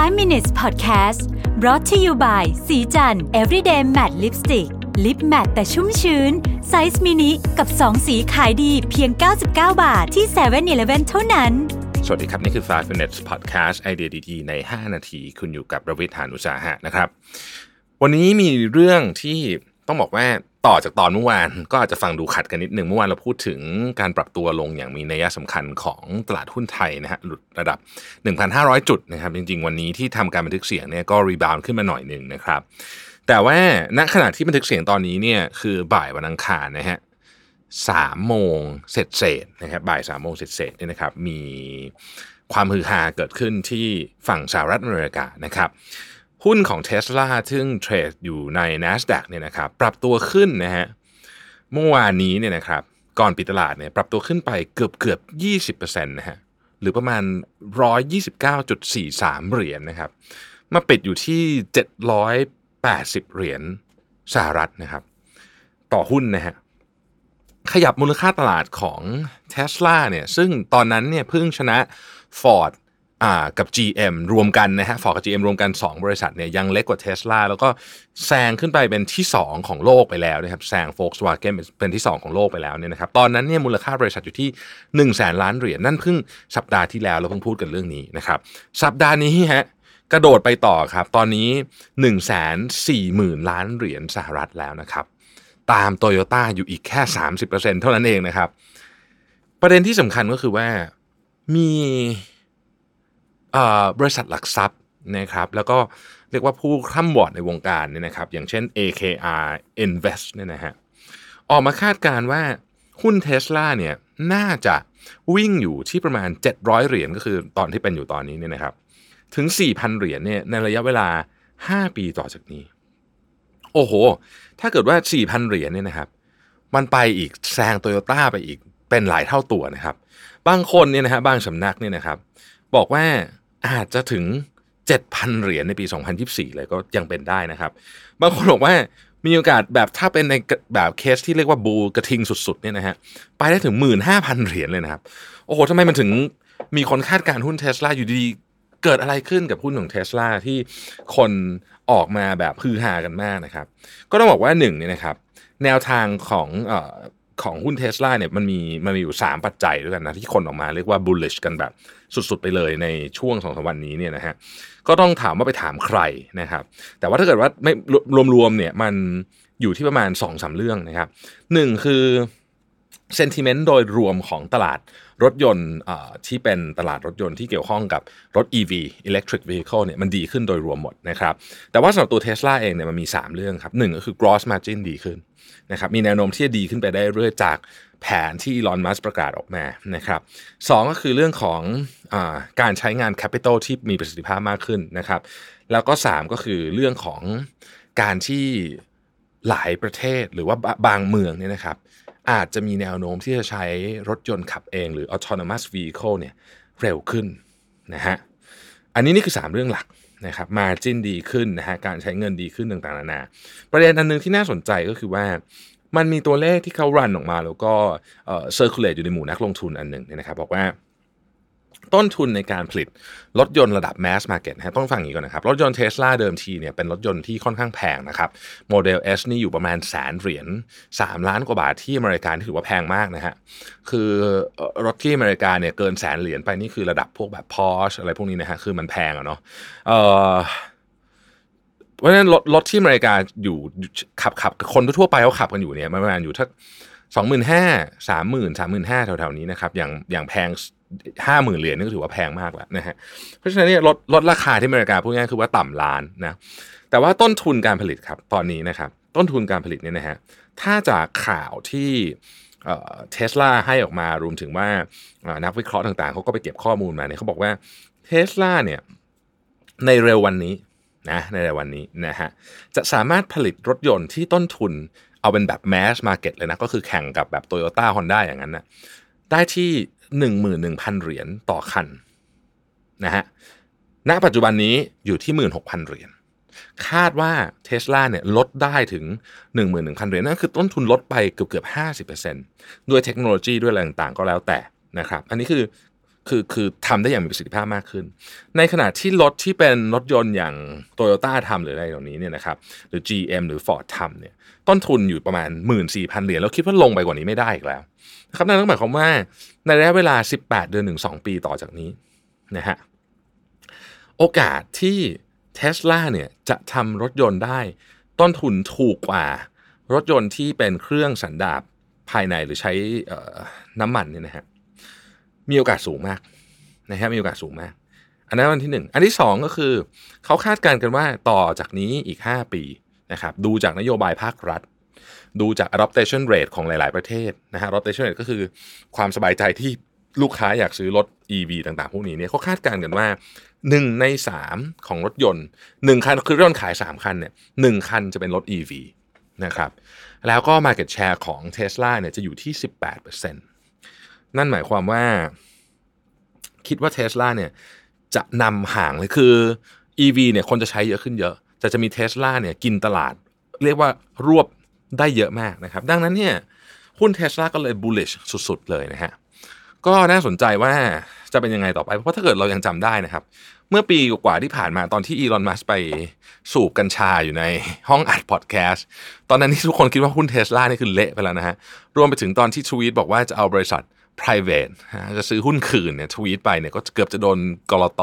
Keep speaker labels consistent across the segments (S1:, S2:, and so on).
S1: 5 minutes podcast brought to you by ศรีจันทร์ everyday matte lipstick lip matte แต่ชุ่มชื้น size mini กับ 2 สีขายดีเพียง 99 บาทที่7-Eleven เท่านั้น
S2: สวัสดีครับ นี่คือ 5 minutes podcast ไอเดียดีๆใน 5 นาที คุณอยู่กับรวิศ หาญอุตสาหะนะครับ วันนี้มีเรื่องที่ต้องบอกว่า ต่อจากตอนเมื่อวานก็อาจจะฟังดูขัดกันนิดหนึ่งเมื่อวานเราพูดถึงการปรับตัวลงอย่างมีนัยสำคัญของตลาดหุ้นไทยนะฮะหลุดระดับ 1,500 จุดนะครับจริง ๆ วันนี้ที่ทำการบันทึกเสียงเนี่ยก็ rebound ขึ้นมาหน่อยหนึ่งนะครับ แต่ว่าณขณะที่บันทึกเสียงตอนนี้เนี่ยคือบ่ายวันอังคารนะฮะสามโมงเสร็จเสร็จนะครับบ่ายสามโมงเสร็จเสร็จเนี่ยนะครับมีความฮือฮาเกิดขึ้นที่ฝั่งสหรัฐอเมริกานะครับ หุ้นของ Tesla ซึ่ง trade อยู่ใน NASDAQ เนี่ยนะครับปรับตัวขึ้นนะฮะเมื่อวานนี้เนี่ยนะครับก่อนปิดตลาดเนี่ยปรับตัวขึ้นไปเกือบเกือบ 20%นะฮะหรือประมาณ 129.43 เหรียญนะครับ มาปิดอยู่ที่ 780 เหรียญสหรัฐนะครับ ต่อหุ้นนะฮะขยับมูลค่าตลาดของ Tesla เนี่ยซึ่งตอนนั้นเนี่ยเพิ่งชนะ Ford อ่ากับ GM รวมกันนะฮะฟอร์กับ GM รวมกัน 2 บริษัทเนี่ยยังเล็กกว่า Tesla แล้วก็แซงขึ้นไปเป็นที่ 2 ของโลกไปแล้วนะครับแซง Volkswagen เป็นที่ 2 ของโลกไปแล้วเนี่ยนะครับตอนนั้นเนี่ยมูลค่าบริษัทอยู่ที่1 0 0 0 0แสนล้านเหรียญนั่นเพิ่งสัปดาห์ที่แล้วเราเพิ่งพูดกันเรื่องนี้นะครับสัปดาห์นี้ฮะกระโดดไปต่อครับ ตอนนี้1 4 0 0 0 0ล้านเหรียญสหรัฐแล้วนะครับตามโตโยต้าอยู่อีกแค่ 30%เท่านั้นเองนะครับ ประเด็นที่สำคัญก็คือว่ามี บริษัทหลักทรัพย์นะครับแล้วก็เรียกว่าผู้ข้ามบอร์ดในวงการเนี่ยนะครับอย่างเช่น AKR Invest เนี่ยนะฮะออกมาคาดการว่าหุ้นเทสลาเนี่ยน่าจะวิ่งอยู่ที่ประมาณ 700 เหรียญก็คือตอนที่เป็นอยู่ตอนนี้เนี่ยนะครับถึง 4,000 เหรียญเนี่ยในระยะเวลา 5 ปีต่อจากนี้ โอ้โห ถ้าเกิดว่า 4,000 เหรียญเนี่ยนะครับ มันไปอีกแซงโตโยต้าไปอีกเป็นหลายเท่าตัวนะครับ บางคนเนี่ยนะฮะบางสำนักเนี่ยนะครับ บอกว่า อาจจะถึง 7,000 เหรียญในปี 2024 เลยก็ยังเป็นได้นะครับ บางคนบอกว่ามีโอกาสแบบถ้าเป็นในแบบเคสที่เรียกว่าบูกระทิงสุดๆเนี่ยนะฮะไปได้ถึง 15,000 เหรียญเลยนะครับ โอ้โหทำไมมันถึงมีคนคาดการหุ้นเทสลาอยู่ดีเกิดอะไรขึ้นกับหุ้นของเทสลาที่คนออกมาแบบฮือฮากันมากนะครับ ก็ต้องบอกว่าหนึ่งเนี่ยนะครับ แนวทางของ ของหุ้นเทสลาเนี่ยมันมีมันมีอยู่ 3 ปัจจัยด้วยกันนะที่คนออกมาเรียกว่า bullish กันแบบสุดๆไปเลยในช่วงสองสวันนี้เนี่ยนะฮะก็ต้องถามว่าไปถามใครนะครับ แต่ว่าถ้าเกิดว่าไม่รวมๆเนี่ยมันอยู่ที่ประมาณ2อสาเรื่องนะครับหนึ่งคือ เซนติเมนต์โดยรวมของตลาดรถยนต์ที่เป็นตลาดรถยนต์ที่เกี่ยวข้องกับรถ EV electric vehicle เนี่ยมันดีขึ้นโดยรวมหมดนะครับ แต่ว่าสำหรับตัว Tesla เองเนี่ยมันมี 3 เรื่องครับหนึ่งก็คือ gross margin ดีขึ้นนะครับมีแนวโน้มที่จะดีขึ้นไปได้เรื่อยจากแผนที่ลอนมัสประกาศออกมานะครับสก็คือเรื่องของอการใช้งานแคปิตอลที่มีประสิทธิภาพมากขึ้นนะครับ แล้วก็ 3 ก็คือเรื่องของการที่หลายประเทศหรือว่าบางเมืองเนี่ยนะครับ อาจจะมีแนวโน้มที่จะใช้รถยนต์ขับเองหรือ autonomous vehicle เนี่ยเร็วขึ้นนะฮะอันนี้นี่คือ 3 เรื่องหลักนะครับ margin ดีขึ้นนะฮะการใช้เงินดีขึ้นต่างๆนานาประเด็นอันนึงที่น่าสนใจก็คือว่ามันมีตัวเลขที่เขา run ออกมาแล้วก็เอ่อ circulate อยู่ในหมู่นักลงทุนอันหนึ่งเนี่ยนะครับบอกว่า ต้นทุนในการผลิตรถยนต์ระดับ mass market นะต้องฟังอย่างนี้ก่อนนะครับ รถยนต์เทสลาเดิมทีเนี่ยเป็นรถยนต์ที่ค่อนข้างแพงนะครับโมเดล S นี่อยู่ประมาณแสนเหรียญ3 ล้านกว่าบาทที่อเมริกาที่ถือว่าแพงมากนะฮะคือรถที่อเมริกาเนี่ยเกินแสนเหรียญไปนี่คือระดับพวกแบบ Porsche อะไรพวกนี้นะฮะคือมันแพงอะเนาะเออเพราะฉะนั้นรถรถที่อเมริกาอยู่ขับขับคนทั่วไปเขาขับกันอยู่เนี่ยประมาณอยู่ทักสองหมื่นห้าสามหมื่นสามหมื่นห้าแถวๆนี้นะครับอย่างอย่างแพง ห้าหมื่นเหรียญนี่ก็ถือว่าแพงมากแล้วนะฮะเพราะฉะนั้นเนี่ยลดลดราคาที่อเมริกาพูดง่ายคือว่าต่ำล้านนะแต่ว่าต้นทุนการผลิตครับตอนนี้นะครับต้นทุนการผลิตเนี่ยนะฮะถ้าจากข่าวที่เทสลาให้ออกมารวมถึงว่านักวิเคราะห์ต่างๆ เขาก็ไปเก็บข้อมูลมาเนี่ยเขาบอกว่าเทสลาเนี่ยในเร็ววันนี้นะในเร็ววันนี้นะฮะจะสามารถผลิตรถยนต์ที่ต้นทุนเอาเป็นแบบ mass market เลยนะ ก็คือแข่งกับแบบโตโยต้าฮอนด้าอย่างนั้นนะ ได้ที่หนึ่งหมื่นหนึ่งพันเหรียญต่อคันนะฮะณปัจจุบันนี้อยู่ที่หมื่นหกพันเหรียญคาดว่าเทสลาเนี่ยลดได้ถึง 11,000 เหรียญนั่นคือต้นทุนลดไปเกือบเกือบ 50%ด้วยเทคโนโลยีด้วยอะไรต่างๆก็แล้วแต่นะครับ อันนี้คือ คือคือทำได้อย่างมีประสิทธิภาพมากขึ้น ในขณะที่รถที่เป็นรถยนต์อย่างโตโยต้าทำหรืออะไรเหล่านี้เนี่ยนะครับหรือ GM หรือ Ford ทำเนี่ยต้นทุนอยู่ประมาณ 1 4 0 0 0 เหรียญแล้วคิดว่าลงไปกว่านี้ไม่ได้อีกแล้วนะครับนั่นหมายความว่าในระยะเวลา 18 เดือนถึง2ปีต่อจากนี้นะฮะโอกาสที่เทสลาเนี่ยจะทำรถยนต์ได้ ต้นทุนถูกกว่ารถยนต์ที่เป็นเครื่องสันดาปภายในหรือใช้น้ำมันเนี่ยนะฮะ มีโอกาสสูงมากนะฮะมีโอกาสสูงมาก อันนั้นอันที่หนึ่งอันที่สองก็คือเขาคาดการณ์กันว่าต่อจากนี้อีก 5 ปีนะครับดูจากนโยบายภาครัฐ ดูจาก adoption rate ของหลาย ๆ ประเทศนะฮะ adoption rate ก็คือความสบายใจที่ลูกค้าอยากซื้อรถ EV ต่างๆ พวกนี้เนี่ยเขาคาดการณ์กันว่า 1 ใน 3 ของรถยนต์ 1 คันคือรถยนต์ขาย 3 คันเนี่ยหคันจะเป็นรถ EV นะครับแล้วก็ market share ของ Tesla เนี่ยจะอยู่ที่ 18%น นั่นหมายความว่า คิดว่า Tesla เนี่ย จะนำห่างเลยคือ EV เนี่ยคนจะใช้เยอะขึ้นเยอะ แต่จะมี Tesla เนี่ยกินตลาด เรียกว่ารวบได้เยอะมากนะครับ ดังนั้นเนี่ยหุ้น Tesla ก็เลย bullish สุดๆ เลยนะฮะก็น่าสนใจว่าจะเป็นยังไงต่อไป เพราะถ้าเกิดเรายังจำได้นะครับ เมื่อปีกว่าที่ผ่านมาตอนที่อีลอนมัสไปสูบกัญชาอยู่ในห้องอัดพอดแคสต์ตอนนั้นที่ทุกคนคิดว่าหุ้นเทสลานี่คือเละไปแล้วนะฮะรวมไปถึงตอนที่ทวีตบอกว่าจะเอาบริษัท private จะซื้อหุ้นคืนเนี่ยทวีตไปเนี่ยก็เกือบจะโดนกรต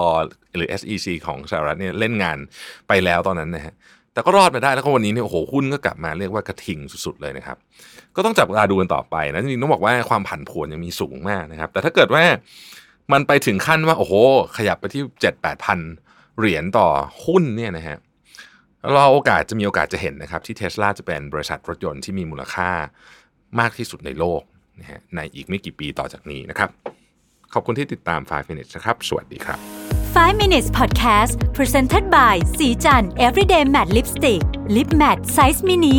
S2: หรือ SEC ของสหรัฐเนี่ยเล่นงานไปแล้วตอนนั้นนะฮะแต่ก็รอดมาได้แล้วก็วันนี้เนี่ยโอ้โหหุ้นก็กลับมาเรียกว่ากระทิงสุดๆเลยนะครับ ก็ต้องจับตาดูกันต่อไปนะจริงๆต้องบอกว่าความผันผวนยังมีสูงมากนะครับ แต่ถ้าเกิดว่ามันไปถึงขั้นว่าโอ้โห ขยับไปที่เจ็ดแปดพันเหรียญต่อหุ้นเนี่ยนะฮะเราโอกาสจะมีโอกาสจะเห็นนะครับ ที่เทสลาจะเป็นบริษัทรถยนต์ที่มีมูลค่ามากที่สุดในโลก นะฮะในอีกไม่กี่ปีต่อจากนี้นะครับ ขอบคุณที่ติดตาม 5 minutes นะครับ สวัสดีครับ
S1: 5 minutes podcast presented by สีจัน everyday matte lipstick lip matte size mini